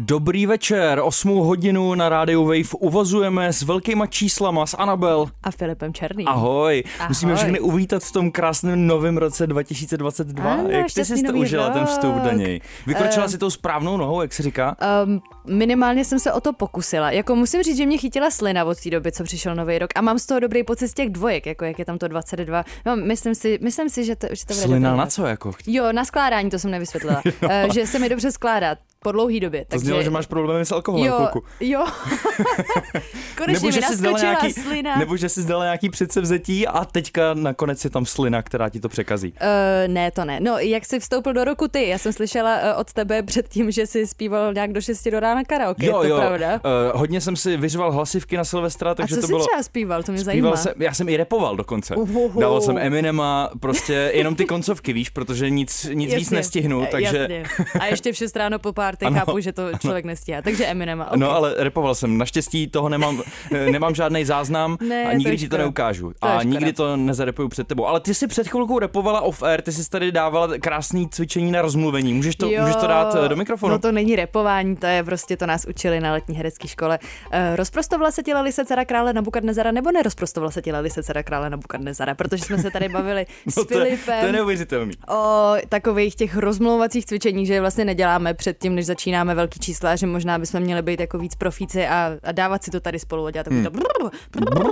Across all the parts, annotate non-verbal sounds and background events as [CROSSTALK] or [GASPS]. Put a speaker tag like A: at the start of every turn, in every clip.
A: Dobrý večer, 8 hodinu na rádiu Wave uvozujeme s velkýma číslama s Anabel.
B: A Filipem Černým.
A: Ahoj.
B: Ahoj.
A: Musíme všechny uvítat v tom krásném novém roce 2022.
B: Ano,
A: jak ty jsi to užila, ten vstup
B: rok.
A: do něj? Vykročila
B: Eh,
A: si tou správnou nohou, jak se říká?
B: Um, minimálně jsem se o to pokusila. Jako musím říct, že mě chytila slina od té doby, co přišel nový rok. A mám z toho dobrý pocit z těch dvojek, jako jak je tam to 22. No, myslím si, myslím si že to, že to bude
A: Slina
B: dobrý
A: na
B: rok.
A: co jako?
B: Jo, na skládání, to jsem nevysvětlila. [LAUGHS] uh, že se mi dobře skládá po dlouhý době.
A: To znělo, že máš problémy s alkoholem,
B: Jo,
A: chvilku.
B: jo. [LAUGHS] Konečně mi
A: jsi zdala
B: naskočila
A: nějaký,
B: slina.
A: nebo že jsi zdala nějaký předsevzetí a teďka nakonec je tam slina, která ti to překazí.
B: Uh, ne, to ne. No, jak jsi vstoupil do roku ty? Já jsem slyšela uh, od tebe předtím, že jsi zpíval nějak do 6 do rána karaoke,
A: jo,
B: je to
A: jo,
B: pravda?
A: Uh, hodně jsem si vyřval hlasivky na Silvestra,
B: A
A: takže
B: co
A: to
B: jsi
A: bylo...
B: třeba zpíval? To mě
A: Zpíval
B: zajímá.
A: jsem, já jsem i repoval dokonce.
B: Uhuhu.
A: Dával jsem Eminema, prostě jenom ty koncovky, víš, protože nic, nic víc nestihnu,
B: Eh,
A: takže...
B: Jasně. A ještě v 6 ráno po párty
A: Ano.
B: chápu, že to člověk nestíhá. Takže Eminem. Okay.
A: No ale repoval jsem, naštěstí toho nemám, eh, nemám žádný záznam
B: Ne,
A: a
B: to
A: nikdy
B: je
A: ti to neukážu.
B: To
A: a nikdy to nezarepuju před tebou. Ale ty si před chvilkou repovala off-air, ty jsi tady dávala krásný cvičení na rozmluvení. Můžeš to, můžeš to dát do mikrofonu?
B: No to není repování, to je prostě, to nás učili na letní herecké škole. Uh, rozprostovala se těla Lise dcera krále Nabukadnezara nebo nerozprostovala se těla Lise dcera krále Nabukadnezara? Protože jsme se tady bavili [LAUGHS] s
A: no, to, je,
B: Filipem
A: to je neuvěřitelný.
B: o takových těch rozmlouvacích cvičeních, že je vlastně neděláme před tím, než začínáme velký čísla, že možná bychom měli být jako víc profíci a, a dávat si to tady spolu a dělat takový
A: Hmm.
B: to...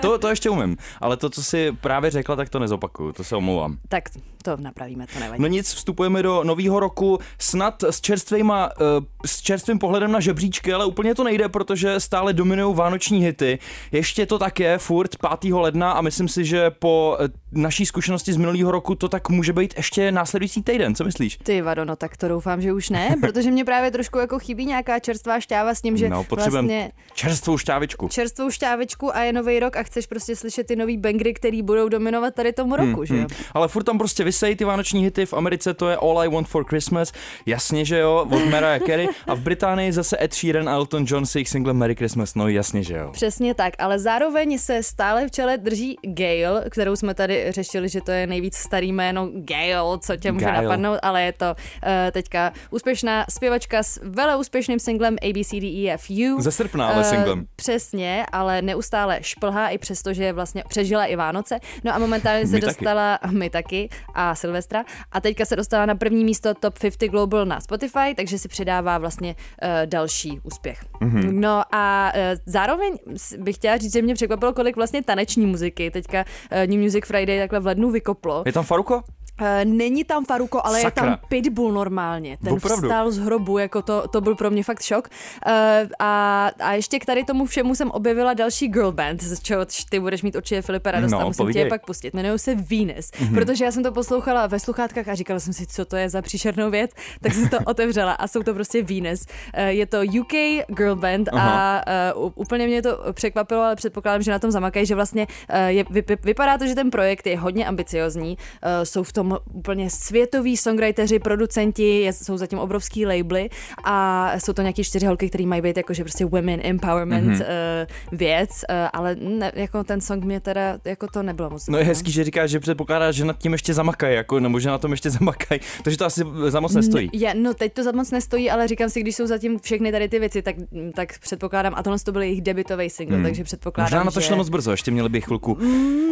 B: [LAUGHS]
A: To, to ještě umím, ale to, co si právě řekla, tak to nezopakuju, to se omlouvám.
B: Tak to napravíme, to nevadí.
A: No nic, vstupujeme do nového roku snad s čerstvýma, uh, s čerstvým pohledem na žebříčky, ale úplně to nejde, protože stále dominují vánoční hity. Ještě to tak je, furt 5. ledna a myslím si, že po eh, naší zkušenosti z minulého roku to tak může být ještě následující týden, co myslíš?
B: Ty vado, no tak to doufám, že už ne, [LAUGHS] protože mě právě trošku jako chybí nějaká čerstvá šťáva s tím, že
A: no, potřebujeme
B: vlastně
A: čerstvou šťávičku.
B: čerstvou šťávečku a je nový rok a chceš prostě slyšet ty nový bangry, který budou dominovat tady tomu roku, že jo?
A: Ale furt tam prostě vysejí ty vánoční hity, v Americe to je All I Want for Christmas, jasně, že jo, od Mariah Carey a v Británii zase Ed Sheeran a Elton John s jejich singlem Merry Christmas, no jasně, že jo.
B: Přesně tak, ale zároveň se stále v čele drží Gail, kterou jsme tady řešili, že to je nejvíc starý jméno Gail, co tě může
A: Gail.
B: napadnout, ale je to uh, teďka úspěšná zpěvačka s vele úspěšným singlem ABCDEFU.
A: Ze srpna, ale
B: Eh,
A: singlem.
B: Přesně, ale neustále šplhá i přesto, že vlastně přežila i Vánoce. No a momentálně se
A: My taky.
B: dostala, my taky, a Silvestra. A teďka se dostala na první místo Top 50 Global na Spotify, takže si přidává vlastně uh, další úspěch.
A: Mhm.
B: Mm-hmm. No a uh, zároveň bych chtěla říct, že mě překvapilo, kolik vlastně taneční muziky teďka uh, New Music Friday takhle v lednu vykoplo.
A: Je tam Faruko?
B: Uh, není tam Faruko, ale
A: Sakra.
B: je tam Pitbull normálně. Ten
A: Opravdu?
B: vstal z hrobu, jako to, to byl pro mě fakt šok. Uh, a, a ještě k tady tomu všemu jsem objevila další girl band, z čeho ty budeš mít určitě Filipe radost
A: No,
B: a musím
A: povídej.
B: tě je pak pustit. Jmenují se Venus, mm-hmm. protože já jsem to poslouchala ve sluchátkách a říkala jsem si, co to je za příšernou věc, tak jsem to [LAUGHS] otevřela a jsou to prostě Venus. Uh, je to UK girl band
A: Aha.
B: a uh, úplně mě to překvapilo, ale předpokládám, že na tom zamakají, že vlastně uh, je, vy, vypadá to, že ten projekt je hodně ambiciozní, uh, jsou v tom úplně světoví songwriteri, producenti, jsou zatím obrovský labely a jsou to nějaký čtyři holky, které mají být jakože prostě women empowerment
A: Mhm.
B: mm-hmm. uh, věc, uh, ale ne, jako ten song mě teda, jako to nebylo moc.
A: No je hezký, že říkáš, že předpokládá, že nad tím ještě zamakají, jako, nebo že na tom ještě [LAUGHS] zamakají, takže to asi za moc nestojí.
B: N- Je, no teď to za moc nestojí, ale říkám si, když jsou zatím všechny tady ty věci, tak, tak předpokládám, a tohle to byl jejich debitový single, hmm. takže předpokládám,
A: Možná na to
B: že...
A: šlo moc brzo, ještě měli by chvilku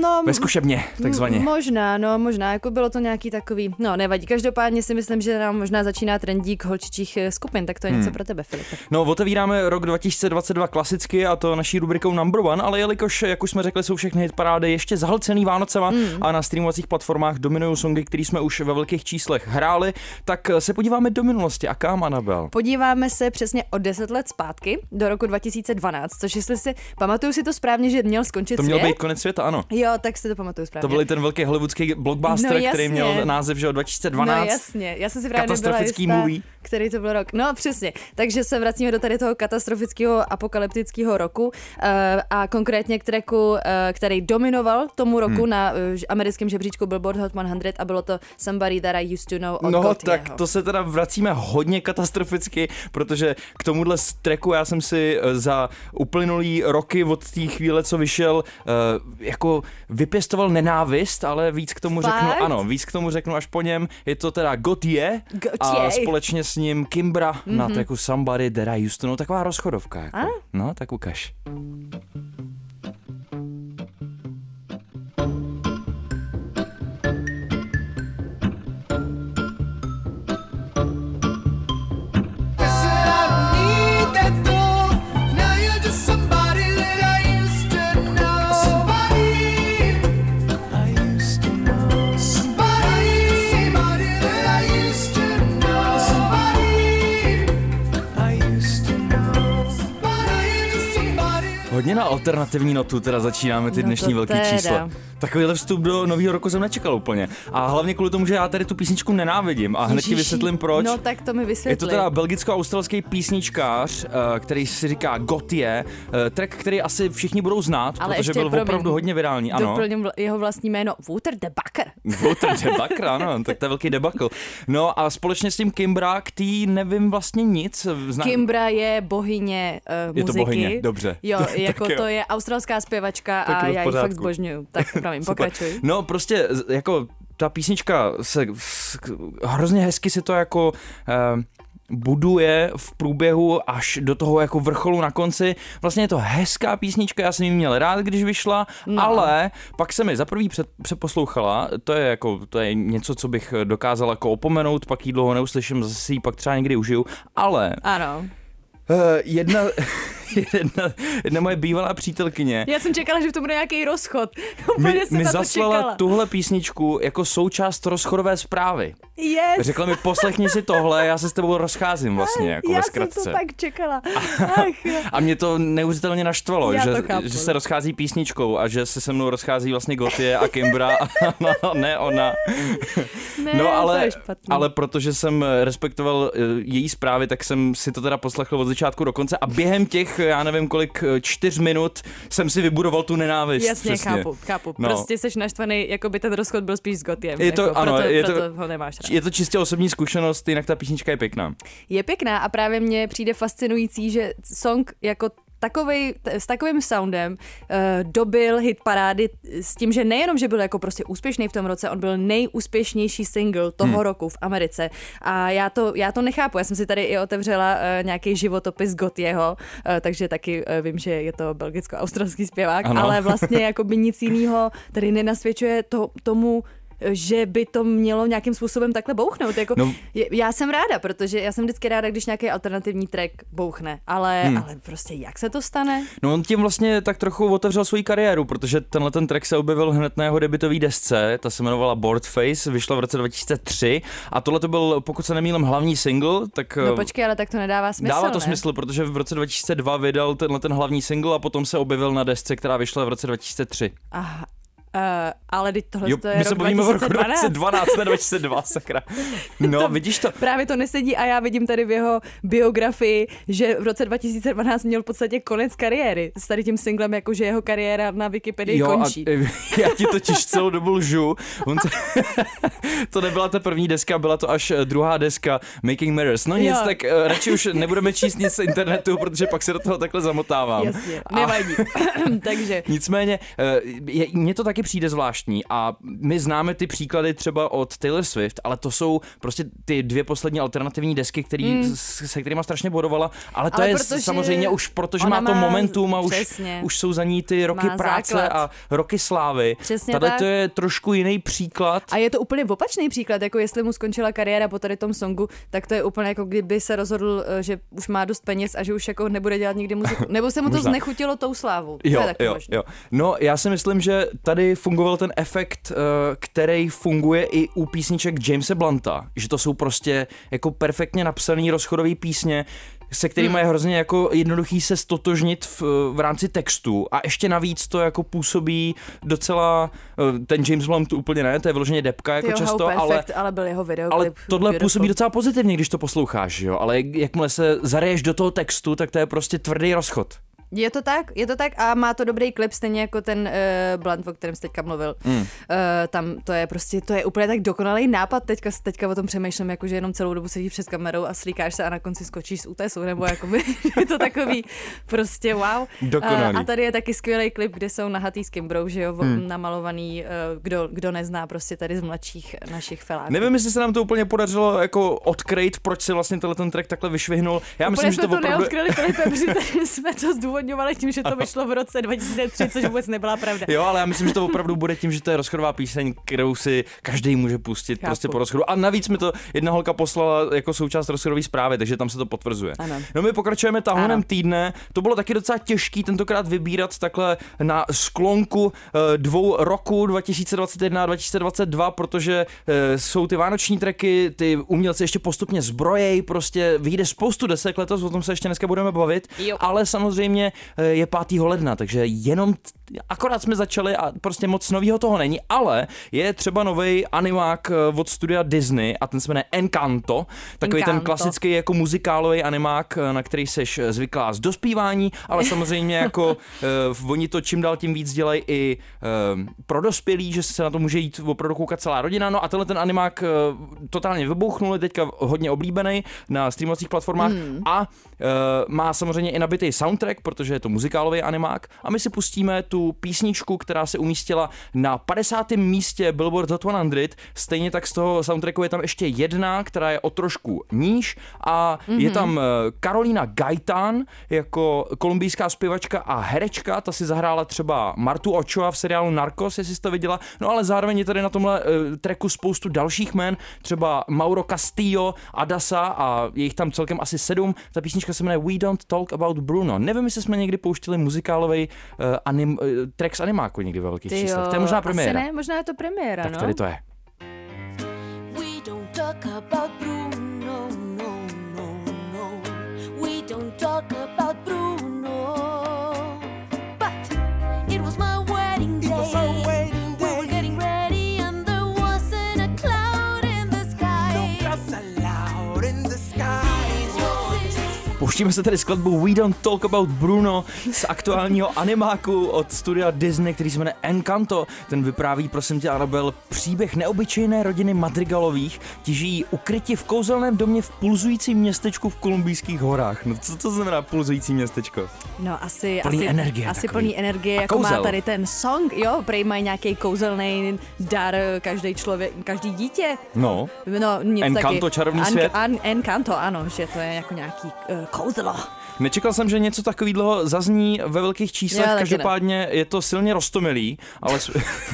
B: No,
A: ve zkušebně, takzvaně.
B: Možná, no, možná, jako bylo to nějaký takový, no nevadí. Každopádně si myslím, že nám možná začíná trendík holčičích eh, skupin, tak to je něco pro tebe, Filipe.
A: No, otevíráme rok 2022 klasicky a to naší rubrikou Number One, ale jelikož, jak už jsme řekli, jsou všechny hitparády ještě zahlcený Vánocema mm. a na streamovacích platformách dominují songy, které jsme už ve velkých číslech hráli, tak se podíváme do minulosti. A kam, Anabel?
B: Podíváme se přesně o 10 let zpátky do roku 2012, což jestli si pamatuju si to správně, že měl skončit
A: To měl
B: svět.
A: být konec světa, ano.
B: Jo, tak si to pamatuju správně.
A: To byl ten velký hollywoodský blockbuster,
B: No, jasně.
A: který měl název, že od 2012.
B: No jasně, já jsem si právě
A: Katastrofický
B: nebyla
A: movie.
B: jistá, který to byl rok. No přesně, takže se vracíme do tady toho katastrofického apokalyptického roku uh, a konkrétně k tracku, uh, který dominoval tomu roku hmm. na uh, americkém žebříčku Billboard Hot 100 a bylo to Somebody That I Used to Know od
A: No
B: Gotyeho.
A: tak to se teda vracíme hodně katastroficky, protože k tomuhle tracku já jsem si za uplynulý roky od té chvíle, co vyšel, eh, jako vypěstoval nenávist, ale víc k tomu
B: Fakt?
A: řeknu, ano, víc k tomu řeknu až po něm. Je to teda Gotye a společně s ním Kimbra mm-hmm. na tracku Somebody That I Used to Know, taková rozchodovka. Jako.
B: A?
A: No, tak ukaž. Hodně na alternativní notu teda začínáme ty
B: No
A: dnešní
B: to
A: velký
B: teda.
A: čísla. Takovýhle vstup do nového roku jsem nečekal úplně. A hlavně kvůli tomu, že já tady tu písničku nenávidím a hned ti vysvětlím proč.
B: No tak to mi vysvětli.
A: Je to teda belgicko-australský písničkář, eh, který si říká Gotye, eh, track, který asi všichni budou znát,
B: Ale
A: protože byl
B: promiň,
A: opravdu hodně virální. Ano.
B: Doplním jeho vlastní jméno Wouter de Bakker.
A: Wouter debakr, [LAUGHS] ano, tak to je velký debakl. No a společně s tím Kimbra, k tý nevím vlastně nic. Zna...
B: Kimbra je bohyně uh,
A: Je to
B: muziky.
A: bohyně, dobře.
B: Jo, [LAUGHS]
A: Tak
B: jako to je australská zpěvačka
A: Tak
B: a já ji fakt zbožňuju. Tak pravím, [LAUGHS] pokračuj.
A: No prostě jako ta písnička se hrozně hezky si to jako eh, buduje v průběhu až do toho jako vrcholu na konci. Vlastně je to hezká písnička, já jsem ji měl rád, když vyšla, no. ale pak se mi za prvý před, přeposlouchala, to je jako, to je něco, co bych dokázal jako opomenout, pak ji dlouho neuslyším, zase si ji pak třeba někdy užiju, ale
B: Ano.
A: uh, jedna, jedna, jedna moje bývalá přítelkyně
B: Já jsem čekala, že v tom bude nějaký rozchod. [LAUGHS]
A: mi,
B: jsem
A: mi zaslala
B: čekala.
A: tuhle písničku jako součást rozchodové zprávy.
B: Yes.
A: Řekla mi, poslechni si tohle, já se s tebou rozcházím vlastně, [LAUGHS] jako
B: já
A: ve
B: jsem to tak čekala. Ach, jo. [LAUGHS]
A: A mě to neuvěřitelně naštvalo,
B: Já
A: že, že se rozchází písničkou a že se se mnou rozchází vlastně Gotye a Kimbra a no, ne ona.
B: ne,
A: No ale, ale protože jsem respektoval eh, její zprávy, tak jsem si to teda poslechl od začátku do konce a během těch, já nevím kolik, eh, čtyř minut jsem si vybudoval tu nenávist.
B: Jasně,
A: přesně.
B: chápu, chápu.
A: No.
B: Prostě jsi naštvaný, jako by ten rozchod byl spíš s Gotiem.
A: Je to-
B: jako,
A: ano,
B: proto,
A: je to-
B: proto ho nemáš rád.
A: Je to čistě osobní zkušenost, jinak ta písnička je pěkná.
B: Je pěkná a právě mně přijde fascinující, že song jako takovej, t- s takovým soundem uh, dobil hit parády s tím, že nejenom, že byl jako prostě úspěšný v tom roce, on byl nejúspěšnější single toho hmm. roku v Americe. A já to, já to nechápu. Já jsem si tady i otevřela uh, nějaký životopis Gotyeho, uh, takže taky uh, vím, že je to belgicko-australský zpěvák,
A: Ano.
B: ale vlastně jako by nic jiného tady nenasvědčuje to, tomu, že by to mělo nějakým způsobem takhle bouchnout. Jako,
A: No.
B: Já jsem ráda, protože já jsem vždycky ráda, když nějaký alternativní track bouchne, ale, hmm. ale prostě jak se to stane?
A: No on tím vlastně tak trochu otevřel svoji kariéru, protože tenhle ten track se objevil hned na jeho debitové desce, ta se jmenovala Board Face, vyšla v roce 2003 a tohle to byl, pokud se nemýlím, hlavní single, tak
B: No
A: eh,
B: počkej, ale tak to nedává smysl,
A: Dává to
B: ne?
A: smysl, protože v roce 2002 vydal tenhle ten hlavní single a potom se objevil na desce, která vyšla v roce 2003.
B: Aha. Uh, ale teď tohle
A: Jo,
B: to je
A: my se bavíme o roku
B: 2012.
A: 2012, ne 2002, sakra. [LAUGHS] No,
B: To-
A: vidíš to?
B: Právě to nesedí a já vidím tady v jeho biografii, že v roce 2012 měl v podstatě konec kariéry. S tady tím singlem, jakože jeho kariéra na Wikipedii
A: Jo,
B: končí.
A: a [LAUGHS] já ti totiž celou dobu lžu. On se, [LAUGHS] to nebyla ta první deska, byla to až eh, druhá deska Making Mirrors. No nic,
B: Jo.
A: tak eh, radši už nebudeme číst nic z internetu, protože pak se do toho takhle zamotávám.
B: Jasně,
A: A-
B: nevadí. [COUGHS] Takže
A: Nicméně, eh, je, mně to taky přijde zvláštní a my známe ty příklady třeba od Taylor Swift, ale to jsou prostě ty dvě poslední alternativní desky, který, mm. se kterými strašně bodovala, ale to
B: Ale
A: je
B: protože
A: samozřejmě už protože má to
B: má-
A: momentum a už,
B: přesně.
A: už jsou za ní ty roky
B: Má
A: práce
B: základ.
A: a roky slávy.
B: Přesně
A: Tady
B: tak.
A: to je trošku jiný příklad.
B: A je to úplně opačný příklad, jako jestli mu skončila kariéra po tady tom songu, tak to je úplně jako kdyby se rozhodl, eh, že už má dost peněz a že už jako nebude dělat nikdy muziku. [LAUGHS] Nebo se mu to znechutilo tou slávou. to
A: Jo,
B: je taky
A: jo,
B: možný.
A: jo. No, já si myslím, že tady fungoval ten efekt, eh, který funguje i u písniček Jamesa Blunta, že to jsou prostě jako perfektně napsaný rozchodové písně, se kterými je hrozně jako jednoduchý se stotožnit v, v rámci textu a ještě navíc to jako působí docela, eh, ten James Blunt úplně ne, to je vyloženě depka jako
B: Tyjo,
A: často,
B: how
A: ale
B: perfect, ale byl jeho videoklip.
A: ale tohle
B: beautiful.
A: působí docela pozitivně, když to posloucháš, jo. Ale jakmile se zareješ do toho textu, tak to je prostě tvrdý rozchod.
B: Je to tak, je to tak a má to dobrý klip, stejně jako ten uh, Blunt, o kterém jsi teďka mluvil. Mm. Uh, tam to je prostě, to je úplně tak dokonalý nápad, teďka, teďka o tom přemýšlím, jako že jenom celou dobu sedíš před kamerou a slíkáš se a na konci skočíš z útesu, nebo jakoby, [LAUGHS] je to takový prostě wow.
A: Dokonalý.
B: Uh, a tady je taky skvělý klip, kde jsou nahatý s Kimbrou, že jo, mm. namalovaný, uh, kdo, kdo nezná prostě tady z mladších našich feláků.
A: Nevím, jestli se nám to úplně podařilo jako odkryt, proč si vlastně tenhle ten track takhle vyšvihnul. Já myslím,
B: Úplně
A: že
B: jsme
A: to
B: to
A: opravdu...
B: neodkryli, tady jsme to [LAUGHS] zdůvodňovali tím, že to vyšlo v roce 2003, což vůbec nebyla pravda.
A: Jo, ale já myslím, že to opravdu bude tím, že to je rozchodová píseň, kterou si každý může pustit
B: Chápu.
A: prostě po rozchodu. A navíc mi to jedna holka poslala jako součást rozchodové zprávy, takže tam se to potvrzuje.
B: Ano.
A: No my pokračujeme tahonem
B: Ano.
A: týdne. To bylo taky docela těžký tentokrát vybírat takhle na sklonku eh, dvou roku 2021 a 2022, protože eh, jsou ty vánoční treky, ty umělci ještě postupně zbrojej, prostě vyjde spoustu desek letos, o tom se ještě dneska budeme bavit,
B: Jo.
A: ale samozřejmě eh, je 5. ledna, takže jenom t- akorát jsme začali a prostě moc nového toho není, ale je třeba nový animák eh, od studia Disney a ten se jmenuje Encanto, takový ten
B: Encanto.
A: klasický jako muzikálový animák, eh, na který seš zvyklá z dospívání, ale samozřejmě jako uh, oni to čím dál tím víc dělají i uh, pro dospělí, že se na to může jít opravdu koukat celá rodina. No a tenhle ten animák uh, totálně vybuchnul, je teďka hodně oblíbený na streamovacích platformách
B: Hmm.
A: a uh, má samozřejmě i nabitý soundtrack, protože je to muzikálový animák a my si pustíme tu písničku, která se umístila na 50. místě Billboard Hot 100, stejně tak z toho soundtracku je tam ještě jedna, která je o trošku níž a mm-hmm. je tam eh, Karolina Gaitán jako kolumbijská zpěvačka a herečka, ta si zahrála třeba Martu Ochoa v seriálu Narcos, jestli jsi to viděla, no ale zároveň je tady na tomhle uh, tracku spoustu dalších jmen, třeba Mauro Castillo, Adasa a je jich tam celkem asi sedm. Ta písnička se jmenuje We Don't Talk About Bruno. Nevím, jestli jsme někdy pouštili muzikálový uh, anim, uh, track z animáku někdy ve velkých
B: Ty
A: číslech.
B: jo,
A: To je možná premiéra.
B: Asi ne, možná je to premiéra,
A: Tak
B: no.
A: tady to je.
C: We don't talk about
A: Pouštíme se tady skladbu We Don't Talk About Bruno z aktuálního animáku od studia Disney, který se jmenuje Encanto. Ten vypráví, prosím tě, Anabel, příběh neobyčejné rodiny Madrigalových. Ti žijí ukryti v kouzelném domě v pulzujícím městečku v kolumbijských horách. No co to znamená pulzující městečko?
B: No asi,
A: Plný
B: asi,
A: energie
B: asi
A: takový.
B: plný energie,
A: A
B: jako má tady ten song, jo, prej mají nějaký kouzelný dar každý člověk, každý dítě.
A: No,
B: No, nic
A: Encanto,
B: taky.
A: čarovný svět?
B: An, Encanto, ano, že to je jako nějaký uh, 猴子了。
A: Nečekal jsem, že něco takového zazní ve velkých číslech,
B: Já taky ne.
A: každopádně je to silně rostomilý, ale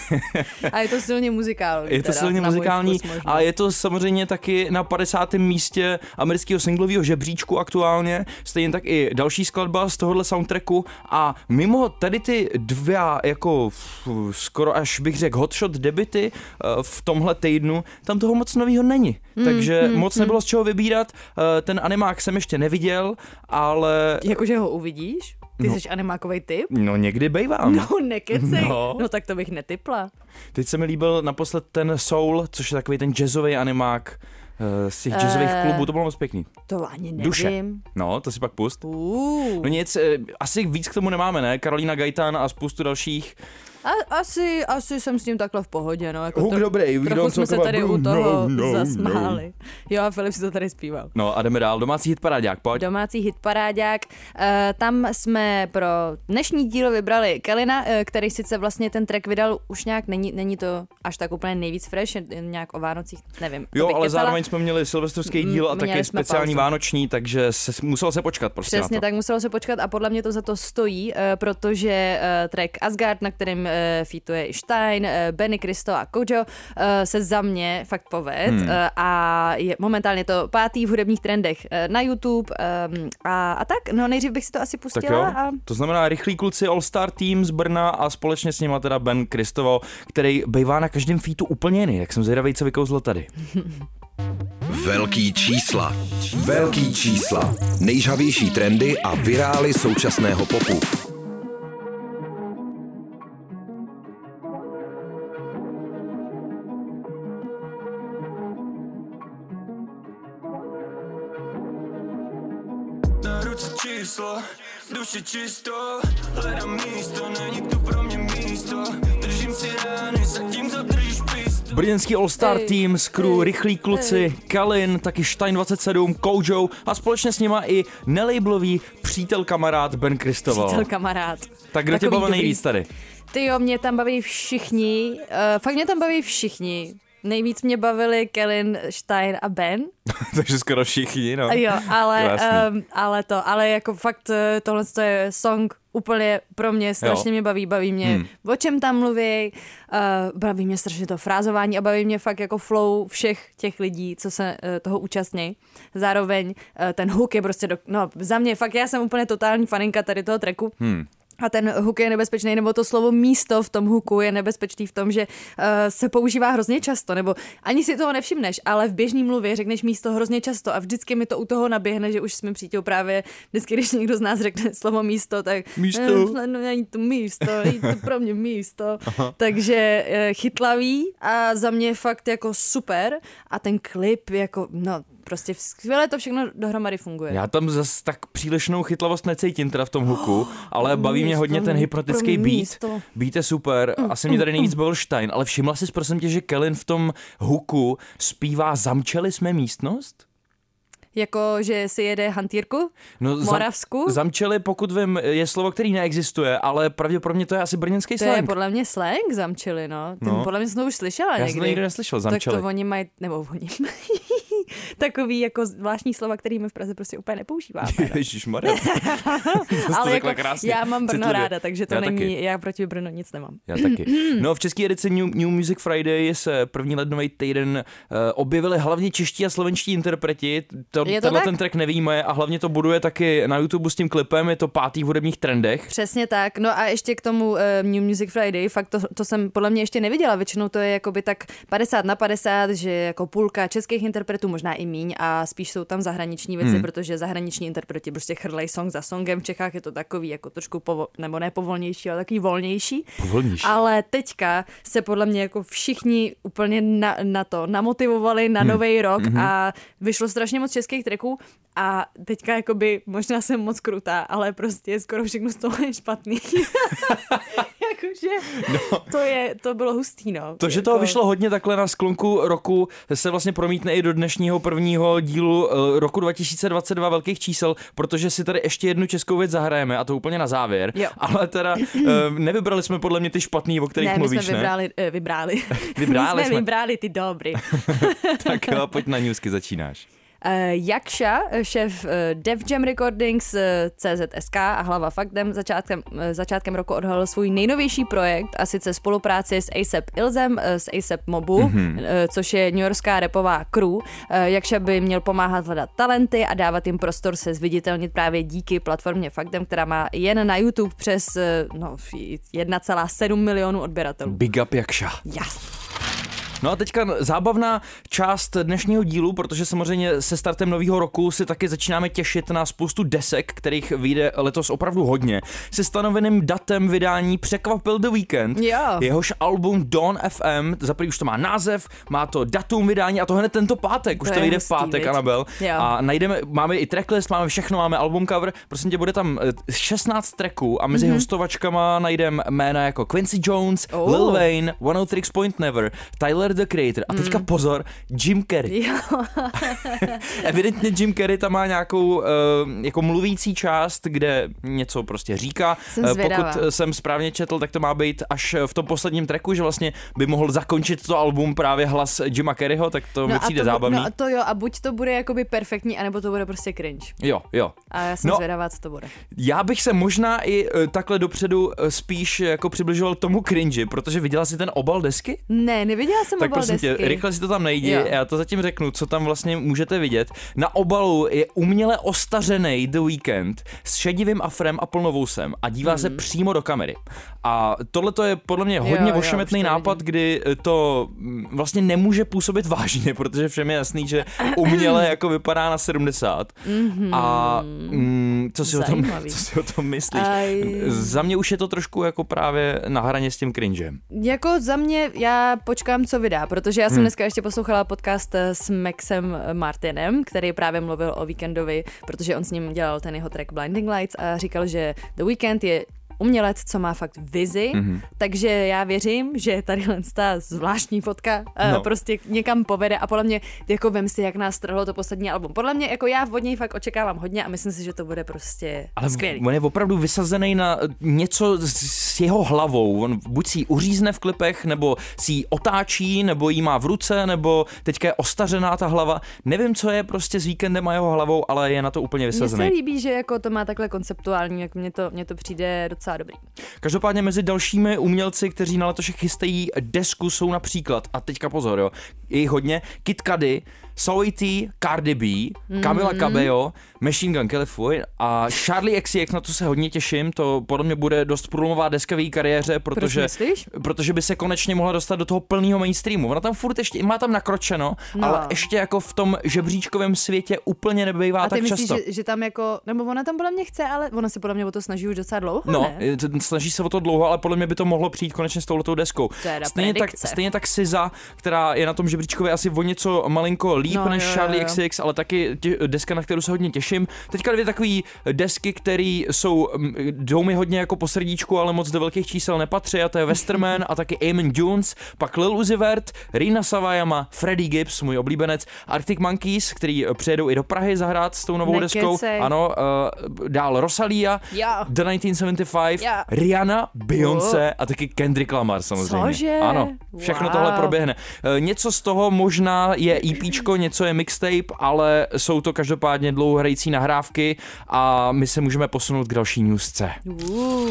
A: [LAUGHS]
B: A je to silně muzikální.
A: Je to
B: teda,
A: silně muzikální a je to samozřejmě taky na 50. místě amerického singlového žebříčku aktuálně, stejně tak i další skladba z tohohle soundtracku a mimo tady ty dva jako skoro až bych řekl hotshot debity eh, v tomhle týdnu, tam toho moc nového není,
B: Mm,
A: takže moc nebylo z čeho vybírat, Eh, ten animák jsem ještě neviděl, ale
B: Jakože ho uvidíš? Ty
A: No.
B: jsi animákový typ?
A: no někdy bejvám.
B: No, nekecej.
A: No.
B: No. tak to bych netypla.
A: Teď se mi líbil naposled ten Soul, což je takový ten jazzový animák eh, z těch jazzových
B: Eh.
A: klubů, to bylo moc pěkný.
B: To ani nevím.
A: Duše. No, to si pak pust.
B: Uh.
A: No nic, eh, asi víc k tomu nemáme, ne? Karolína Gajtán a spoustu dalších.
B: A, asi, asi jsem s tím takhle v pohodě, no. Jako
A: Huk dobrý,
B: trochu jsme se tady u
A: Bruno,
B: toho
A: no,
B: zasmáli. Jo, a Filip si to tady zpíval.
A: No a jdeme dál. Domácí hit parádák, pojď.
B: Domácí hit paráďák. Uh, tam jsme pro dnešní díl vybrali Kelina, uh, který sice vlastně ten track vydal už nějak, není, není to až tak úplně nejvíc fresh, nějak o Vánocích, nevím.
A: Jo, ale
B: kecala.
A: zároveň jsme měli silvestrovský díl a taky speciální
B: pauzu.
A: vánoční, takže se, muselo se počkat prostě
B: Přesně tak, muselo se počkat a podle mě to za to stojí, uh, protože uh, track Asgard, na kterém uh, featuje i Stein, uh, Benny Cristo a Kojo, uh, se za mě fakt poved hmm. uh, a je momentálně to pátý v hudebních trendech uh, na YouTube um, a, a tak, no nejdřív bych si to asi
A: Tak
B: pustila
A: jo,
B: a
A: to znamená rychlí kluci All Star Team z Brna a společně s nima teda Ben Kristovo, který bývá na každém featu úplně jiný, jak jsem zvědavý, co vykouzlo tady. [LAUGHS]
D: Velký čísla. Velký čísla. Nejžavější trendy a virály současného popu.
E: Číslo, duše čisto Hledám místo, není tu pro mě místo Držím si rány, zatímco držíš písto
A: Brněnský All Star
B: Ej,
A: Team, z crew
B: ej,
A: Rychlí kluci, Kalin, taky Stein 27, Kojo a společně s nima i nelablový přítel kamarád Ben Kristoval.
B: přítel kamarád.
A: Tak kdo tě
B: Takový
A: bavil
B: dobrý.
A: nejvíc tady?
B: Ty jo, mě tam baví všichni, uh, fakt mě tam baví všichni. Nejvíc mě bavili Kellen, Stein a Ben. [LAUGHS]
A: Takže skoro všichni, no.
B: Jo, ale, um, ale to, ale jako fakt eh, tohle to je song úplně pro mě strašně
A: Jo.
B: mě baví, baví mě, hmm. o čem tam mluví, uh, baví mě strašně to frázování a baví mě fakt jako flow všech těch lidí, co se uh, toho účastní. Zároveň uh, ten hook je prostě, do, no za mě fakt, já jsem úplně totální faninka tady toho tracku. Hmm. A ten hook je nebezpečný, nebo to slovo místo v tom hooku je nebezpečný v tom, že uh, se používá hrozně často, nebo ani si toho nevšimneš, ale v běžný mluvě řekneš místo hrozně často a vždycky mi to u toho naběhne, že už jsme přítel právě vždycky, když někdo z nás řekne slovo místo, tak
A: Místo.
B: Eh, no, není to místo, není to pro mě místo. [LAUGHS] Takže eh, chytlavý a za mě fakt jako super a ten klip jako, no prostě skvěle to všechno dohromady funguje.
A: Já tam zas tak přílišnou chytlavost necítím teda v tom hooku, [GASPS] ale baví mě
B: místo,
A: hodně ten hypnotický
B: mě
A: beat.
B: místo.
A: Beat je super, asi mě tady nejvíc bavil Stein, ale všimla jsi prosím tě, že Kellen v tom hooku zpívá Zamčeli jsme místnost?
B: Jako, že si jede hantýrku
A: No,
B: v
A: zam-
B: Moravsku.
A: Zamčeli, pokud vím, je slovo, který neexistuje, ale pravděpodobně to je asi brněnský
B: To je
A: slang.
B: podle mě slang zamčili, no. Ty,
A: No.
B: Podle mě jsem to už slyšela
A: Já jsem
B: někdy.
A: to nikdy neslyšel,
B: Tak
A: zamčeli.
B: to oni mají, nebo oni mají [LAUGHS] takový jako zvláštní slova, který my v Praze prostě úplně nepoužíváme. no.
A: Ježišmarja. [LAUGHS]
B: Ale jako,
A: krásně,
B: já mám Brno
A: citlivě.
B: ráda, takže to
A: Já
B: není,
A: taky.
B: já proti Brno nic nemám.
A: Já taky. [CLEARS THROAT] No v české edici New, New Music Friday se první lednový týden uh, objevili hlavně čeští a slovenští interpreti. To,
B: Je to
A: tenhle
B: tak?
A: ten track nevíme a hlavně to buduje taky na YouTube s tím klipem, je to pátý v hudebních trendech.
B: Přesně tak. No a ještě k tomu uh, New Music Friday, fakt to, to jsem podle mě ještě neviděla. Většinou to je jakoby tak 50 na 50, že jako půlka českých interpretů, možná i míň a spíš jsou tam zahraniční věci, hmm. protože zahraniční interpreti prostě chrlej song za songem. V Čechách je to takový jako trošku, povo, nebo ne povolnější, ale takový volnější.
A: Povolnější.
B: Ale teďka se podle mě jako všichni úplně na, na to namotivovali na
A: Hmm.
B: nový rok
A: Mhm.
B: a vyšlo strašně moc českých tracků a teďka jakoby, možná jsem moc krutá, ale prostě skoro všechno z toho je špatný. [LAUGHS] Jakože [LAUGHS] no. to, je, to bylo hustý, no.
A: To, že
B: Jako-
A: toho vyšlo hodně takhle na sklonku roku, se vlastně promítne i do dnešního prvního dílu eh, roku 2022 velkých čísel, protože si tady ještě jednu českou věc zahrajeme a to úplně na závěr.
B: Jo. [LAUGHS]
A: Ale teda eh, nevybrali jsme podle mě ty špatný, o kterých
B: ne, my
A: mluvíš,
B: jsme
A: ne?
B: vybrali, eh, vybrali. [LAUGHS]
A: Vybrali
B: my jsme,
A: jsme.
B: vybrali ty dobrý.
A: Tak jo, pojď na newsky, začínáš.
B: Uh, Jakša, šéf uh, Def Jam Recordings uh, CZSK a hlava Faktem začátkem, začátkem roku odhalil svůj nejnovější projekt a sice spolupráci s ASAP Ilzem, s ASAP Mobu, mm-hmm. což je newyorská repová crew. Jakša by měl pomáhat hledat talenty a dávat jim prostor se zviditelnit právě díky platformě Faktem, která má jen na YouTube přes no, 1,7 milionů odběratelů.
A: Big up Jakša.
B: Ja.
A: No a teďka zábavná část dnešního dílu, protože samozřejmě se startem nového roku si taky začínáme těšit na spoustu desek, kterých vyjde letos opravdu hodně. Se stanoveným datem vydání překvapil The Weekend.
B: Jo.
A: Jehož album Dawn FM, za prvý už to má název, má to datum vydání a to hned tento pátek, už
B: To
A: to vyjde v pátek? Anabel.
B: Jo.
A: A najdeme, máme i tracklist, máme všechno, máme album cover, prosím tě, bude tam eh, 16 tracků a mezi mm-hmm. hostovačkama najdeme jména jako Quincy Jones,
B: Oh.
A: Lil Wayne, 103 Point Never, Tyler Tyler the Creator. A teďka pozor, Jim Carrey.
B: Jo. [LAUGHS]
A: Evidentně Jim Carrey tam má nějakou uh, jako mluvící část, kde něco prostě říká.
B: Jsem
A: Eh,
B: zvědavá.
A: Pokud jsem správně četl, tak to má být až v tom posledním tracku, že vlastně by mohl zakončit to album právě hlas Jima Carreyho, tak to mi
B: a
A: přijde
B: to,
A: zábavný.
B: No a to jo, a buď to bude jakoby perfektní, anebo to bude prostě cringe.
A: Jo, jo.
B: A já jsem
A: No.
B: no. zvědavá, co to bude.
A: Já bych se možná i eh, takhle dopředu eh, spíš jako přibližoval tomu cringe, protože viděla si ten obal desky?
B: Ne, neviděla jsem
A: Tak
B: obal
A: prosím tě,
B: desky.
A: rychle si to tam najdi,
B: Jo.
A: já to zatím řeknu, co tam vlastně můžete vidět. Na obalu je uměle ostařený The Weeknd s šedivým afrem a plnovousem a dívá
B: Hmm.
A: se přímo do kamery. A tohle to je podle mě hodně
B: Jo, jo,
A: ošemetný
B: to
A: nápad,
B: vidím.
A: kdy to mm, vlastně nemůže působit vážně, protože všem je jasný, že uměle jako vypadá na 70. A mm, co, si o tom, [LAUGHS] co si o tom myslíš?
B: Aj.
A: Za mě už je to trošku jako právě na hraně s tím cringem.
B: Jako za mě, já počkám, co vydá, protože já jsem
A: Hmm.
B: dneska ještě poslouchala podcast eh, s Maxem Martinem, který právě mluvil o Weekendovi, protože on s ním dělal ten jeho track Blinding Lights a říkal, že The Weekend je umělec, co má fakt vizi,
A: Mhm.
B: mm-hmm. takže já věřím, že tady ta zvláštní fotka
A: No.
B: no. prostě někam povede a podle mě, jako vem si, jak nás trhlo to poslední album. Podle mě, jako já od něj fakt očekávám hodně a myslím si, že to bude prostě
A: Ale
B: skvělý.
A: on je opravdu vysazený na něco s- jeho hlavou. On buď si ji uřízne v klipech, nebo si ji otáčí, nebo ji má v ruce, nebo teďka je ostařená ta hlava. Nevím, co je prostě s víkendem a jeho hlavou, ale je na to úplně
B: Mně se
A: vysazený.
B: líbí, že jako to má takhle konceptuální, jak mně to, mně to přijde docela dobrý.
A: Každopádně mezi dalšími umělci, kteří na letošek chystají desku, jsou například, a teďka pozor, jo, je hodně, Kid Cudi, Saweetie, Cardi B, Camila
B: Mhm.
A: Cabello, Machine Gun Kelly Floyd a Charlie XCX, na to se hodně těším, to podle mě bude dost průlomová deska v její kariéře, protože, protože by se konečně mohla dostat do toho plného mainstreamu. Ona tam furt ještě, má tam nakročeno,
B: No.
A: ale ještě jako v tom žebříčkovém světě úplně nebývá
B: A ty
A: tak
B: myslíš,
A: často.
B: že, že tam jako, nebo ona tam podle mě chce, ale ona se podle mě o to snaží už docela dlouho,
A: No,
B: ne?
A: t- snaží se o to dlouho, ale podle mě by to mohlo přijít konečně s touhletou deskou. Stejně, tak,
B: predikce.
A: stejně tak SZA, která je na tom žebříčkově asi o něco malinko líp
B: No,
A: než
B: jo, jo,
A: Charlie
B: jo.
A: XX, ale taky tě, deska, na kterou se hodně těším. Teďka dvě takové desky, které jsou, mm, jdou mi hodně jako po srdíčku, ale moc do velkých čísel nepatří, a to je Westerman a taky Eamon Jones, pak Lil Uzi Vert, Rina Savajama, Freddie Gibbs, můj oblíbenec, Arctic Monkeys, který přijedou i do Prahy zahrát s tou novou
B: Nekecej.
A: deskou. Ano, uh, dál Rosalia,
B: Jo.
A: The 1975,
B: Jo.
A: Rihanna, Beyoncé a taky Kendrick Lamar samozřejmě.
B: Cože?
A: Ano, všechno
B: Wow.
A: tohle proběhne. E, Něco z toho možná je EPčko, něco je mixtape, ale jsou to každopádně dlouhohrající nahrávky a my se můžeme posunout k další newsce.
B: Uh,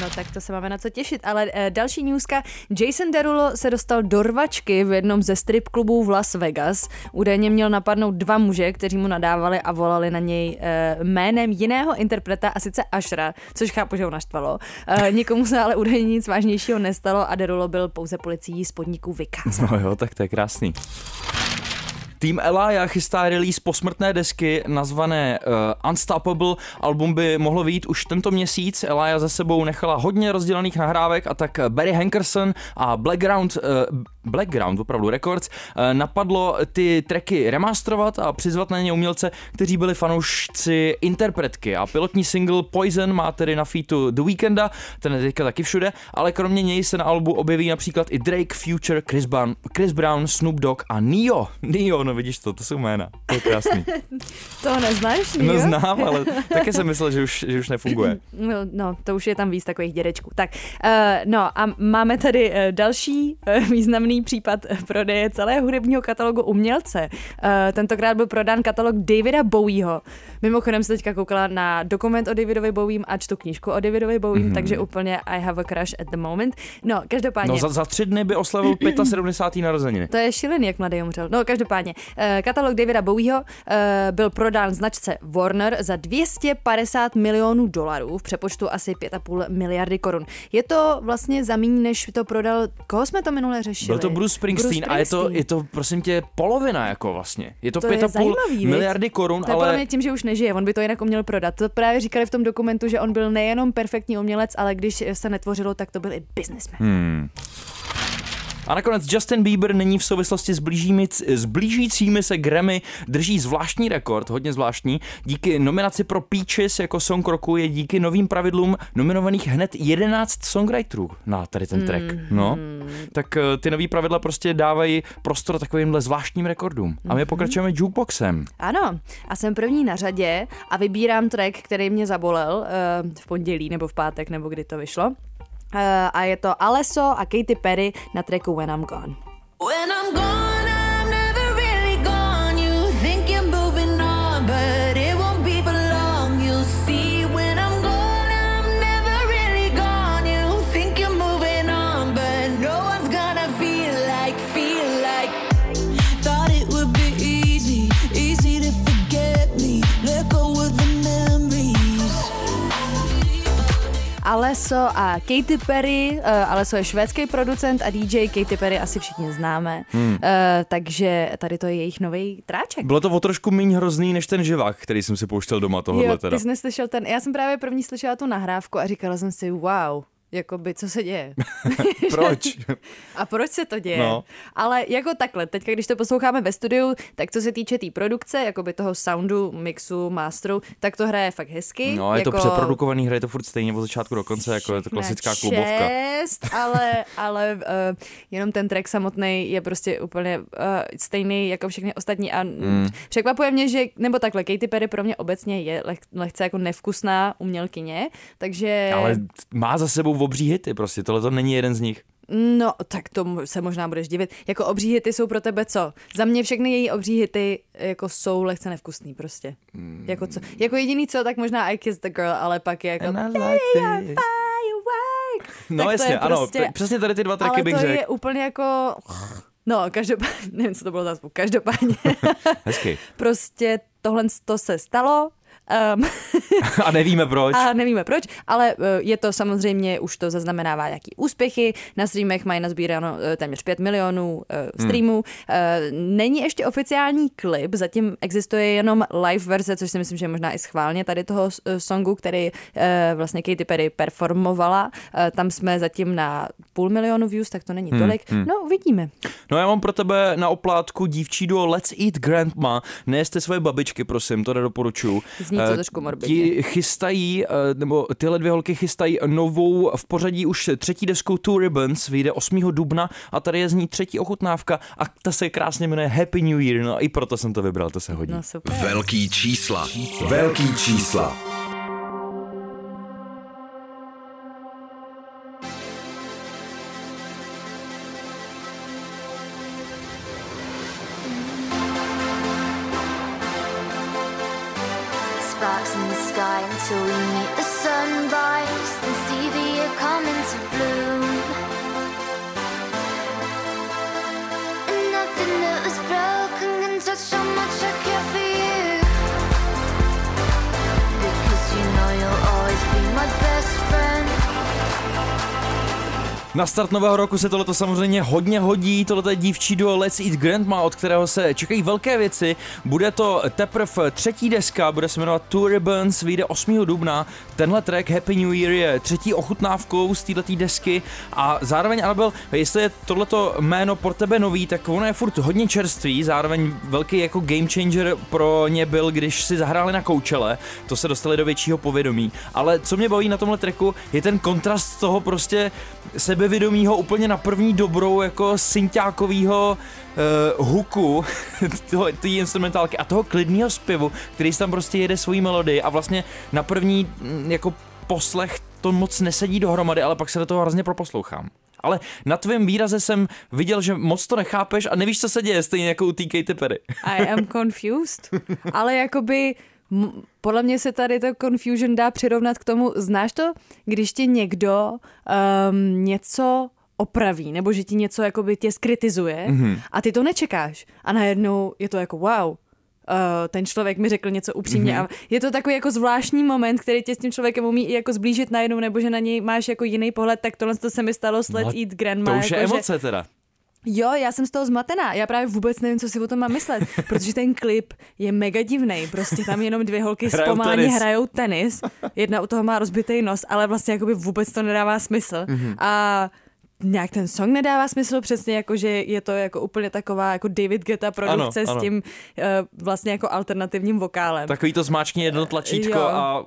B: no tak to se máme na co těšit, ale eh, další newska. Jason Derulo se dostal do rvačky v jednom ze strip klubů v Las Vegas. Údajně měl napadnout dva muže, kteří mu nadávali a volali na něj eh, jménem jiného interpreta, a sice Ashra, což chápu, že ho naštvalo. Eh, nikomu se ale údajně nic vážnějšího nestalo a Derulo byl pouze policií z podniku vykázán.
A: No jo, tak to je krásný. Tým Elia chystá release posmrtné desky nazvané uh, Unstoppable. Album by mohlo vyjít už tento měsíc. Elia za sebou nechala hodně rozdělených nahrávek a tak Barry Hankerson a Blackground, uh, Blackground opravdu Records uh, napadlo ty tracky remasterovat a přizvat na ně umělce, kteří byli fanoušci interpretky. A pilotní single Poison má tedy na featu The Weekenda, ten je teďka taky všude, ale kromě něj se na albu objeví například i Drake, Future, Chris Brown, Chris Brown Snoop Dogg a Neo. [LAUGHS] Neo, no vidíš to, to jsou jména. To je krásný. [LAUGHS]
B: To neznáš,
A: No
B: jo?
A: znám, ale [LAUGHS] také jsem myslel, že už, že už nefunguje.
B: No, no, to už je tam víc takových dědečků. Tak, uh, no a máme tady uh, další uh, významný případ eh, prodeje celého hudebního katalogu umělce. Uh, tentokrát byl prodán katalog Davida Bowieho. Mimochodem se teďka koukala na dokument o Davidovi Bowiem a čtu knížku o Davidovi Bowiem, mm-hmm. takže úplně I have a crush at the moment. No, každopádně.
A: No za, za tři dny by oslavil [LAUGHS] 75. narozeniny.
B: To je šílený, jak mladý umřel. No, každopádně, eh, katalog Davida Bowieho eh, byl prodán značce Warner za 250 milionů dolarů, v přepočtu asi 5,5 miliardy korun. Je to vlastně za méně, než to prodal, koho jsme to minule řešili?
A: Byl to Bruce Springsteen, a je to,
B: Springsteen.
A: je to prosím tě polovina jako vlastně. Je to,
B: To je
A: 5,5
B: zajímavý, viď?
A: miliardy korun,
B: To je
A: ale
B: mě tím, že už nežije, on by to jinak uměl prodat. To právě říkali v tom dokumentu, že on byl nejenom perfektní umělec, ale když se netvořilo, tak to byl i businessman.
A: Hmm. A nakonec Justin Bieber není v souvislosti s, blížími, s blížícími se Grammy drží zvláštní rekord, hodně zvláštní. Díky nominaci pro Peaches jako song roku je díky novým pravidlům nominovaných hned 11 songwriterů na tady ten track. No, tak eh, ty nový pravidla prostě dávají prostor takovýmhle zvláštním rekordům. A my pokračujeme jukeboxem.
B: Ano, a jsem první na řadě a vybírám track, který mě zabolel uh, v pondělí nebo v pátek, nebo kdy to vyšlo. Uh, a je to Alesso a Katy Perry na tracku When I'm Gone.
C: When I'm gone,
B: Alesso a Katy Perry. Uh, Alesso je švédský producent a DJ Katy Perry asi všichni známe. Hmm. Uh, takže tady to je jejich nový tráček.
A: Bylo to o trošku méně hrozný než ten živák, který jsem si pouštěl doma tohohle
B: jo,
A: teda.
B: ty jsi neslyšel ten, já jsem právě první slyšela tu nahrávku a říkala jsem si, wow, jakoby, co se děje? [LAUGHS]
A: Proč?
B: A proč se to děje?
A: No.
B: Ale jako takhle, teď když to posloucháme ve studiu, tak co se týče té tý produkce, jakoby toho soundu, mixu, masteru, tak to hraje fakt hezky.
A: No, je
B: jako...
A: to přeprodukovaný, hraje to furt stejně od začátku do konce, jako je to klasická
B: na
A: klubovka.
B: Čest, ale, ale uh, jenom ten track samotný je prostě úplně uh, stejný jako všechny ostatní a mm. překvapuje mě, že, nebo takhle, Katy Perry pro mě obecně je leh, lehce jako nevkusná umělkyně, takže...
A: Ale má za sebou obří hity prostě, tohle to není jeden z nich.
B: No, tak to se možná budeš divit. Jako obří hity jsou pro tebe co? Za mě všechny její obří hity jako jsou lehce nevkusný prostě.
A: Hmm.
B: Jako co? Jako jediný co, tak možná I Kiss the Girl, ale pak je jako...
A: No
B: Tak to
A: jasně,
B: je
A: ano,
B: prostě-
A: přesně tady ty dva tracky
B: ale
A: bych
B: to
A: řekl.
B: je úplně jako... No, každopádně, [LAUGHS] nevím, co to bylo za zvuk, každopádně
A: Hezky.
B: prostě tohle to se stalo, Um, [LAUGHS]
A: A nevíme proč.
B: a nevíme proč, ale eh, je to samozřejmě, už to zaznamenává nějaký úspěchy. Na streamech mají nazbíráno eh, téměř 5 milionů eh, streamů. Eh, Není ještě oficiální klip, zatím existuje jenom live verze, což si myslím, že je možná i schválně tady toho songu, který vlastně Katy Perry performovala. Tam jsme zatím na půl milionu views, tak to není tolik. No, uvidíme.
A: No já mám pro tebe na oplátku dívčí duo Let's Eat Grandma. Nejeste svoje babičky, prosím, to nedoporučuju.
B: Zní to
A: Eh,
B: trošku morbidně.
A: Ti chystají, eh, nebo tyhle dvě holky chystají novou v pořadí už třetí desku Two Ribbons, vyjde 8. dubna a tady je z ní třetí ochutnávka a ta se krásně jmenuje Happy New Year, no a i proto jsem to vybral, to se hodí.
B: No super.
D: Velký čísla. Velký čísla.
A: Na start nového roku se tohleto samozřejmě hodně hodí, tohle je dívčí duo Let's Eat Grandma, od kterého se čekají velké věci. Bude to teprve třetí deska, bude se jmenovat Two Ribbons, vyjde 8. dubna. Tenhle track Happy New Year je třetí ochutnávkou z této desky a zároveň Anabel, jestli je tohleto jméno pro tebe nový, tak ono je furt hodně čerstvý, zároveň velký jako game changer pro ně byl, když si zahráli na koučele, to se dostali do většího povědomí. Ale co mě baví na tomhle tracku, je ten kontrast toho prostě sebevědomího úplně na první dobrou jako synťákovýho uh, huku [LAUGHS] té instrumentálky a toho klidného zpěvu, který tam prostě jede svojí melodii a vlastně na první mm, jako poslech to moc nesedí dohromady, ale pak se do toho hrozně proposlouchám. Ale na tvém výraze jsem viděl, že moc to nechápeš a nevíš, co se děje, stejně jako u té Katy Perry.
B: I am confused. [LAUGHS] Ale jakoby podle mě se tady to confusion dá přirovnat k tomu, znáš to, když ti někdo um, něco opraví, nebo že ti něco jakoby tě skritizuje mm-hmm. a ty to nečekáš a najednou je to jako wow, Uh, ten člověk mi řekl něco upřímně mm-hmm. a je to takový jako zvláštní moment, který tě s tím člověkem umí i jako zblížit najednou, nebo že na něj máš jako jiný pohled, tak tohle to se mi stalo s Let's
A: No,
B: Eat Grandma.
A: To už je
B: jako, že-
A: emoce teda.
B: Jo, já jsem z toho zmatená. Já právě vůbec nevím, co si o tom mám myslet, protože ten klip je mega divný. Prostě tam jenom dvě holky
A: Hrajou tenis.
B: hrajou tenis. Jedna u toho má rozbitý nos, ale vlastně jakoby vůbec to nedává smysl.
A: Mhm.
B: Mm-hmm. A nějak ten song nedává smysl přesně, jako že je to jako úplně taková jako David Guetta produkce
A: Ano, ano.
B: s tím uh, vlastně jako alternativním vokálem.
A: Takový to zmáčkni jedno tlačítko
B: Jo.
A: a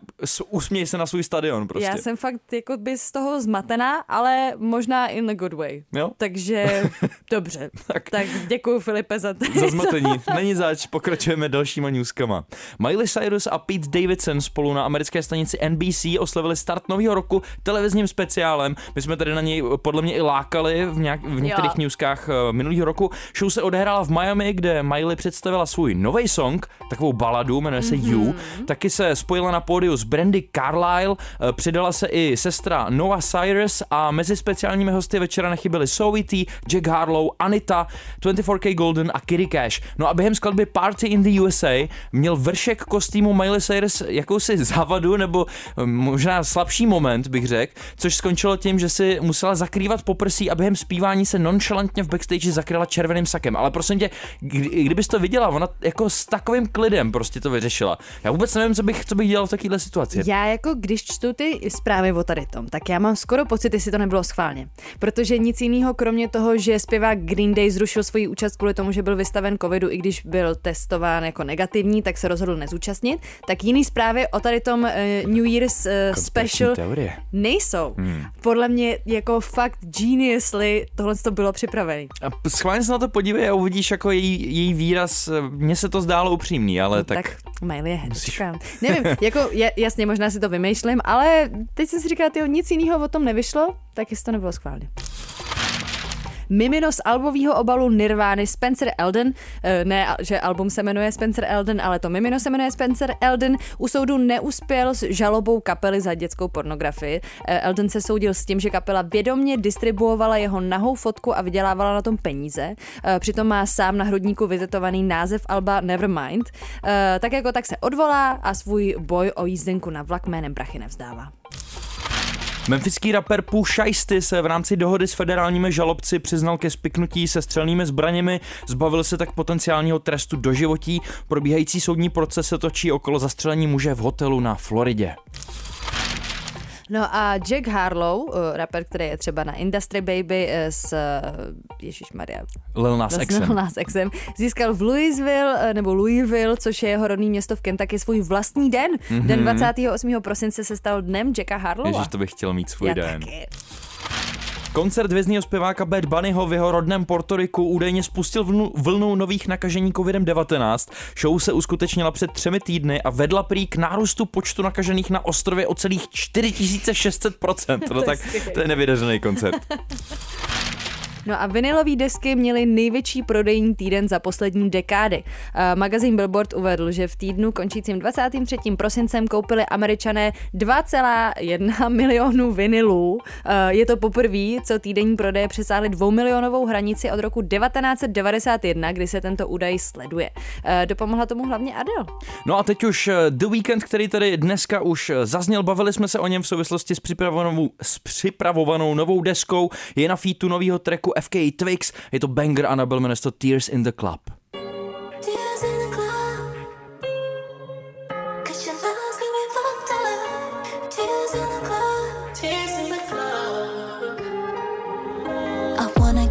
A: usměj se na svůj stadion prostě.
B: Já jsem fakt jako by z toho zmatená, ale možná in a good way.
A: Jo?
B: Takže [LAUGHS] dobře.
A: Tak.
B: tak. děkuji Filipe za to. [LAUGHS]
A: Za zmatení. Není zač, pokračujeme dalšíma newskama. Miley Cyrus a Pete Davidson spolu na americké stanici NBC oslavili start nového roku televizním speciálem. My jsme tady na něj podle mě i lákali v, nějak, v některých
B: Jo.
A: newskách eh, minulého roku. Show se odehrála v Miami, kde Miley představila svůj nový song, takovou baladu, jmenuje se You.
B: Mhm.
A: Taky se spojila na pódiu s Brandy Carlisle, eh, přidala se i sestra Noah Cyrus a mezi speciálními hosty večera nechyběli Zoe T, Jack Harlow, Anita, 24K Golden a Kitty Cash. No a během skladby Party in the USA měl vršek kostýmu Miley Cyrus jakousi závadu nebo eh, možná slabší moment, bych řekl, což skončilo tím, že si musela zakrývat poprsí a během zpívání se nonchalantně v backstage zakryla červeným sakem. Ale prosím tě, kdy, kdybys to viděla, ona jako s takovým klidem prostě to vyřešila. Já vůbec nevím, co bych, co bych dělal v takovéhle situaci.
B: Já jako když čtu ty zprávy o tady tom, tak já mám skoro pocit, jestli to nebylo schválně. Protože nic jiného, kromě toho, že zpěvák Green Day zrušil svoji účast kvůli tomu, že byl vystaven covidu, i když byl testován jako negativní, tak se rozhodl nezúčastnit, tak jiný zprávy o tady tom uh, New Year's uh, special
A: teorie.
B: nejsou. Hmm. Podle mě jako fakt geniusly tohle to bylo připravené.
A: A schválně se na to podívej a uvidíš jako její, její výraz. Mně se to zdálo upřímný, ale tak...
B: No, tak, tak Miley je herečka. Nevím, jako je, jasně, možná si to vymýšlím, ale teď jsem si říkala, tyjo, nic jiného o tom nevyšlo, tak jestli to nebylo schválně. Mimino z albového obalu Nirvány Spencer Elden, eh, ne, že album se jmenuje Spencer Elden, ale to mimino se jmenuje Spencer Elden, u soudu neuspěl s žalobou kapely za dětskou pornografii. Eh, Elden se soudil s tím, že kapela vědomně distribuovala jeho nahou fotku a vydělávala na tom peníze. Eh, Přitom má sám na hrudníku vytetovaný název alba Nevermind. Tak jako tak se odvolá a svůj boj o jízdenku na vlak jménem Brachy nevzdává.
A: Memfiský rapper Pooh Shiesty se v rámci dohody s federálními žalobci přiznal ke spiknutí se střelnými zbraněmi, zbavil se tak potenciálního trestu doživotí. Probíhající soudní proces se točí okolo zastřelení muže v hotelu na Floridě.
B: No a Jack Harlow, eh, rapper, který je třeba na Industry Baby eh, s Ježíš Maria,
A: Lil Nas Xem.
B: Nas Xem, získal v Louisville, eh, nebo Louisville, což je jeho rodný město v Kentucky, svůj vlastní den. Mm-hmm. Den 28. prosince se stal dnem Jacka Harlowa.
A: Ježíš, to bych chtěl mít svůj
B: Já
A: den.
B: taky.
A: Koncert vězního zpěváka Bad Bunnyho v jeho rodném Portoriku údajně spustil vlnu, vlnu nových nakažení COVID-19. Show se uskutečnila před třemi týdny a vedla prý k nárůstu počtu nakažených na ostrově o celých 4600%. [LAUGHS] No tak to je nevydařený koncert. [LAUGHS]
B: No a vinylové desky měly největší prodejní týden za poslední dekády. Eh, Magazín Billboard uvedl, že v týdnu končícím 23. prosincem koupili američané 2,1 [LAUGHS] milionů vinylů. Eh, Je to poprvé, co týdenní prodeje přesáhly dvoumilionovou hranici od roku 1991, kdy se tento údaj sleduje. Eh, Dopomohla tomu hlavně Adele.
A: No a teď už The Weekend, který tady dneska už zazněl, bavili jsme se o něm v souvislosti s připravovanou, s připravovanou novou deskou. Je na featu nového tracku FK Twix, je to banger a nabil jmenuje Tears in the Club.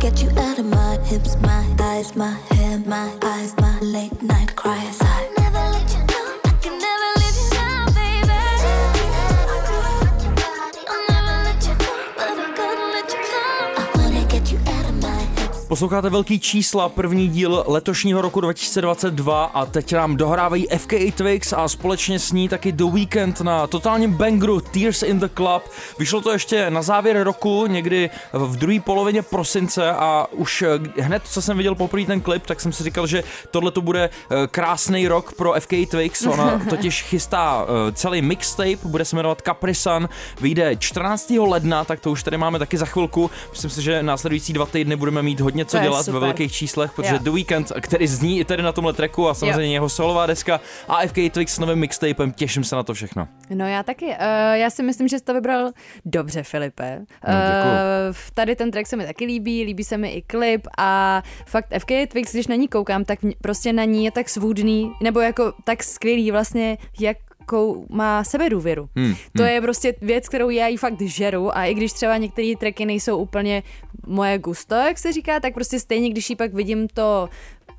C: Get you out of my hips, my thighs, my hair, my eyes, my late night cries.
A: Posloucháte velký čísla, první díl letošního roku 2022 a teď nám dohrávají FK Twix a společně s ní taky The Weekend na totálním bangru Tears in the Club. Vyšlo to ještě na závěr roku, někdy v druhé polovině prosince a už eh, hned, co jsem viděl poprvé ten klip, tak jsem si říkal, že tohle to bude eh, krásný rok pro FK Twix. Ona [LAUGHS] totiž chystá eh, celý mixtape, bude se jmenovat Capri Sun, vyjde 14. ledna, tak to už tady máme taky za chvilku. Myslím si, že následující dva týdny budeme mít hodně co dělat ve velkých číslech, protože
B: Jo.
A: The Weekend, který zní i tady na tomhle tracku a samozřejmě jeho solová deska a FK Twix s novým mixtapem, těším se na to všechno.
B: No já taky. Uh, já si myslím, že jsi to vybral dobře, Filipe.
A: No, děkuju.
B: Uh, tady ten track se mi taky líbí, líbí se mi i klip a fakt FK Twix, když na ní koukám, tak prostě na ní je tak svůdný, nebo jako tak skvělý vlastně, jak jakou má sebedůvěru.
A: Hmm,
B: to je prostě věc, kterou já jí fakt žeru a i když třeba některé tracky nejsou úplně moje gusto, jak se říká, tak prostě stejně, když ji pak vidím to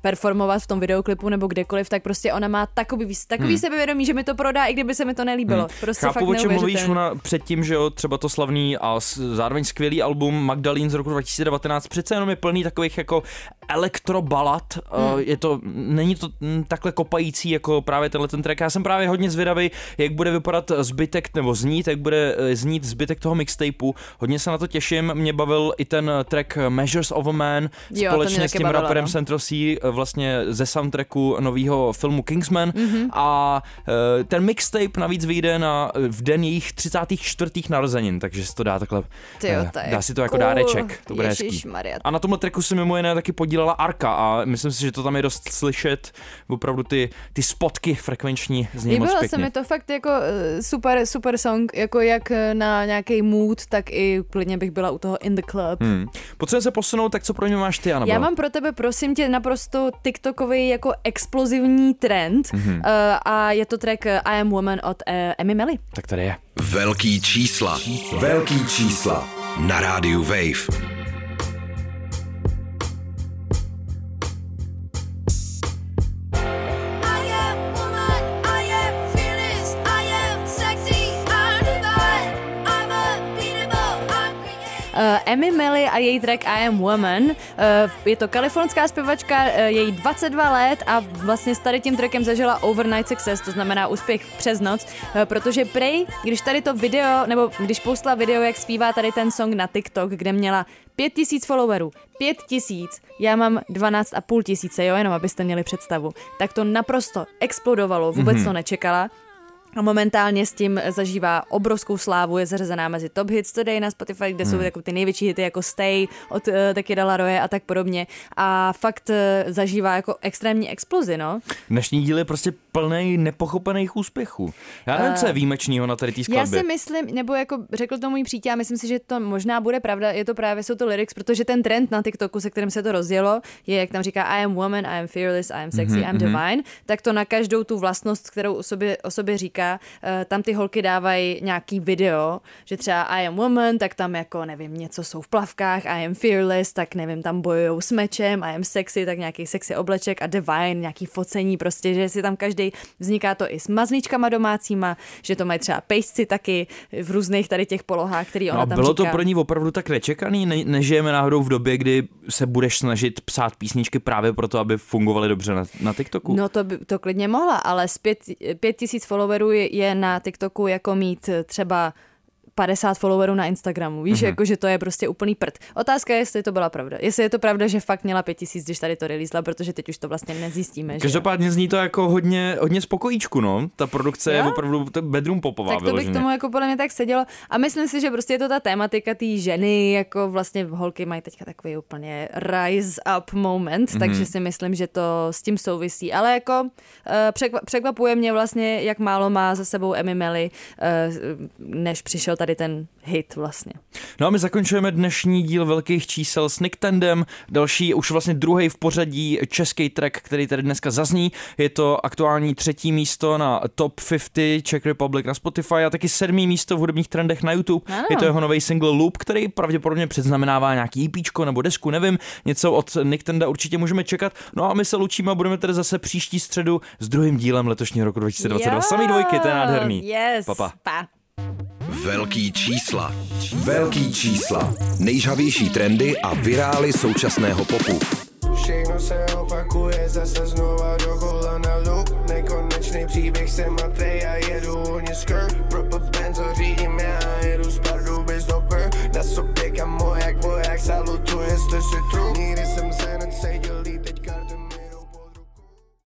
B: performovat v tom videoklipu nebo kdekoliv, tak prostě ona má takový, takový hmm. sebevědomí, že mi to prodá, i kdyby se mi to nelíbilo. Hmm. Prostě
A: Chápu,
B: fakt
A: o čem mluvíš, ona předtím, že jo, třeba to slavný a zároveň skvělý album Magdalene z roku 2019, přece jenom je plný takových jako elektrobalad, hmm. je to, není to takhle kopající jako právě tenhle ten track, já jsem právě hodně zvědavý, jak bude vypadat zbytek, nebo znít, jak bude eh, znít zbytek toho mixtapeu, hodně se na to těším, mě bavil i ten track Measures of a Man,
B: Jo,
A: společně s tím
B: bavilo,
A: raperem
B: no.
A: Central C, eh, vlastně ze soundtracku nového filmu Kingsman
B: Mhm.
A: a eh, ten mixtape navíc vyjde na, v den jejich 34. narozenin, takže se to dá takhle,
B: Tyjo,
A: eh,
B: to
A: dá si to jako
B: cool.
A: dáreček, to bude hezký. A na tomhle tracku se mimo jiné taky podílela Arka a myslím si, že to tam je dost slyšet, opravdu ty, ty spotky frekvenční z něj moc
B: Líbilo se mi to fakt jako eh, super, super song, jako jak na nějaký mood, tak i klidně bych byla u toho in the club.
A: Hmm. Potřebujeme se posunout, tak co pro mě máš ty, Anabel?
B: Já mám pro tebe, prosím tě, naprosto TikTokový jako explozivní trend
A: Mhm.
B: mm-hmm. uh, a je to track eh, I Am Woman od uh, Emmy Melly.
A: Tak tady je.
D: Velký čísla. Velký čísla. Na rádiu Wave.
B: Emmy Melly a její track I Am Woman. Uh, je to kalifornská zpěvačka, uh, je jí 22 let a vlastně s tady tím trackem zažila overnight success, to znamená úspěch přes noc, uh, protože prej, když tady to video, nebo když postla video, jak zpívá tady ten song na TikTok, kde měla 5000 followerů, 5000, já mám 12,5 tisíce, jo, jenom abyste měli představu, tak to naprosto explodovalo, vůbec mm-hmm. to nečekala. A momentálně s tím zažívá obrovskou slávu, je zařazená mezi Top Hits Today na Spotify, kde hmm. jsou jako ty největší hity jako Stay od uh, Taky Della Roye a tak podobně. A fakt uh, zažívá jako extrémní explozi, no.
A: Dnešní díl je prostě plný nepochopených úspěchů. Já nevím, co je výjimečného na tady té
B: Já
A: skladbě.
B: si myslím, nebo jako řekl to můj přítel, myslím si, že to možná bude pravda, je to právě, jsou to lyrics, protože ten trend na TikToku, se kterým se to rozjelo, je, jak tam říká I am woman, I am fearless, I am sexy,
A: Mhm,
B: I am divine, tak to na každou tu vlastnost, kterou o sobě, o sobě říká, eh, tam ty holky dávají nějaký video, že třeba I am woman, tak tam jako, nevím, něco jsou v plavkách, I am fearless, tak nevím, tam bojujou s mečem, I am sexy, tak nějaký sexy obleček a divine, nějaký focení prostě, že si tam každý vzniká to i s mazlíčkama domácíma, že to mají třeba pejsci taky v různých tady těch polohách, který ona
A: No a
B: tam
A: bylo to
B: říká.
A: pro ní opravdu tak nečekaný? Ne, nežijeme náhodou v době, kdy se budeš snažit psát písničky právě proto, aby fungovaly dobře na, na TikToku?
B: No to, by, to klidně mohla, ale z pět, pět tisíc followerů je, je na TikToku jako mít třeba 50 followerů na Instagramu. Víš, mm-hmm. jako, že to je prostě úplný prd. Otázka je, jestli to byla pravda. Jestli je to pravda, že fakt měla 5000, když tady to releasela, protože teď už to vlastně nezjistíme. Že?
A: Každopádně zní to jako hodně, hodně spokojíčku, no. Ta produkce je
B: Jo?
A: opravdu to bedroom popová
B: Tak to by k tomu jako podle mě tak sedělo. A myslím si, že prostě je to ta tématika té ženy, jako vlastně holky mají teďka takový úplně rise up moment,
A: Mhm.
B: mm-hmm. takže si myslím, že to s tím souvisí. Ale jako překva- překvapuje mě vlastně, jak málo má za sebou Emmy Melly, eh, než přišel tady ten hit vlastně.
A: No a my zakončujeme dnešní díl velkých čísel s Nick Tandem, další už vlastně druhý v pořadí český track, který tady dneska zazní. Je to aktuální třetí místo na Top 50 Czech Republic na Spotify a taky sedmý místo v hudebních trendech na YouTube.
B: Ano.
A: Je to jeho nový single Loop, který pravděpodobně předznamenává nějaký EP nebo desku, nevím. Něco od Nick Tanda určitě můžeme čekat. No a my se loučíme a budeme tady zase příští středu s druhým dílem letošního roku 2022.
B: Jo,
A: Samý dvojky, to je nádherný.
B: Yes.
A: Papa.
B: Pa.
D: Velký čísla. Velký čísla. Nejžhavější trendy a virály současného popu.
F: Všechno se opakuje zase znova dokola na loop Nekonečný příběh se matej a jedu hodně skirt Proper benzo řídím já jedu z Pardubic do Brr Na sobě kamo jak voják salutuje, jste si true Nikdy jsem se necítil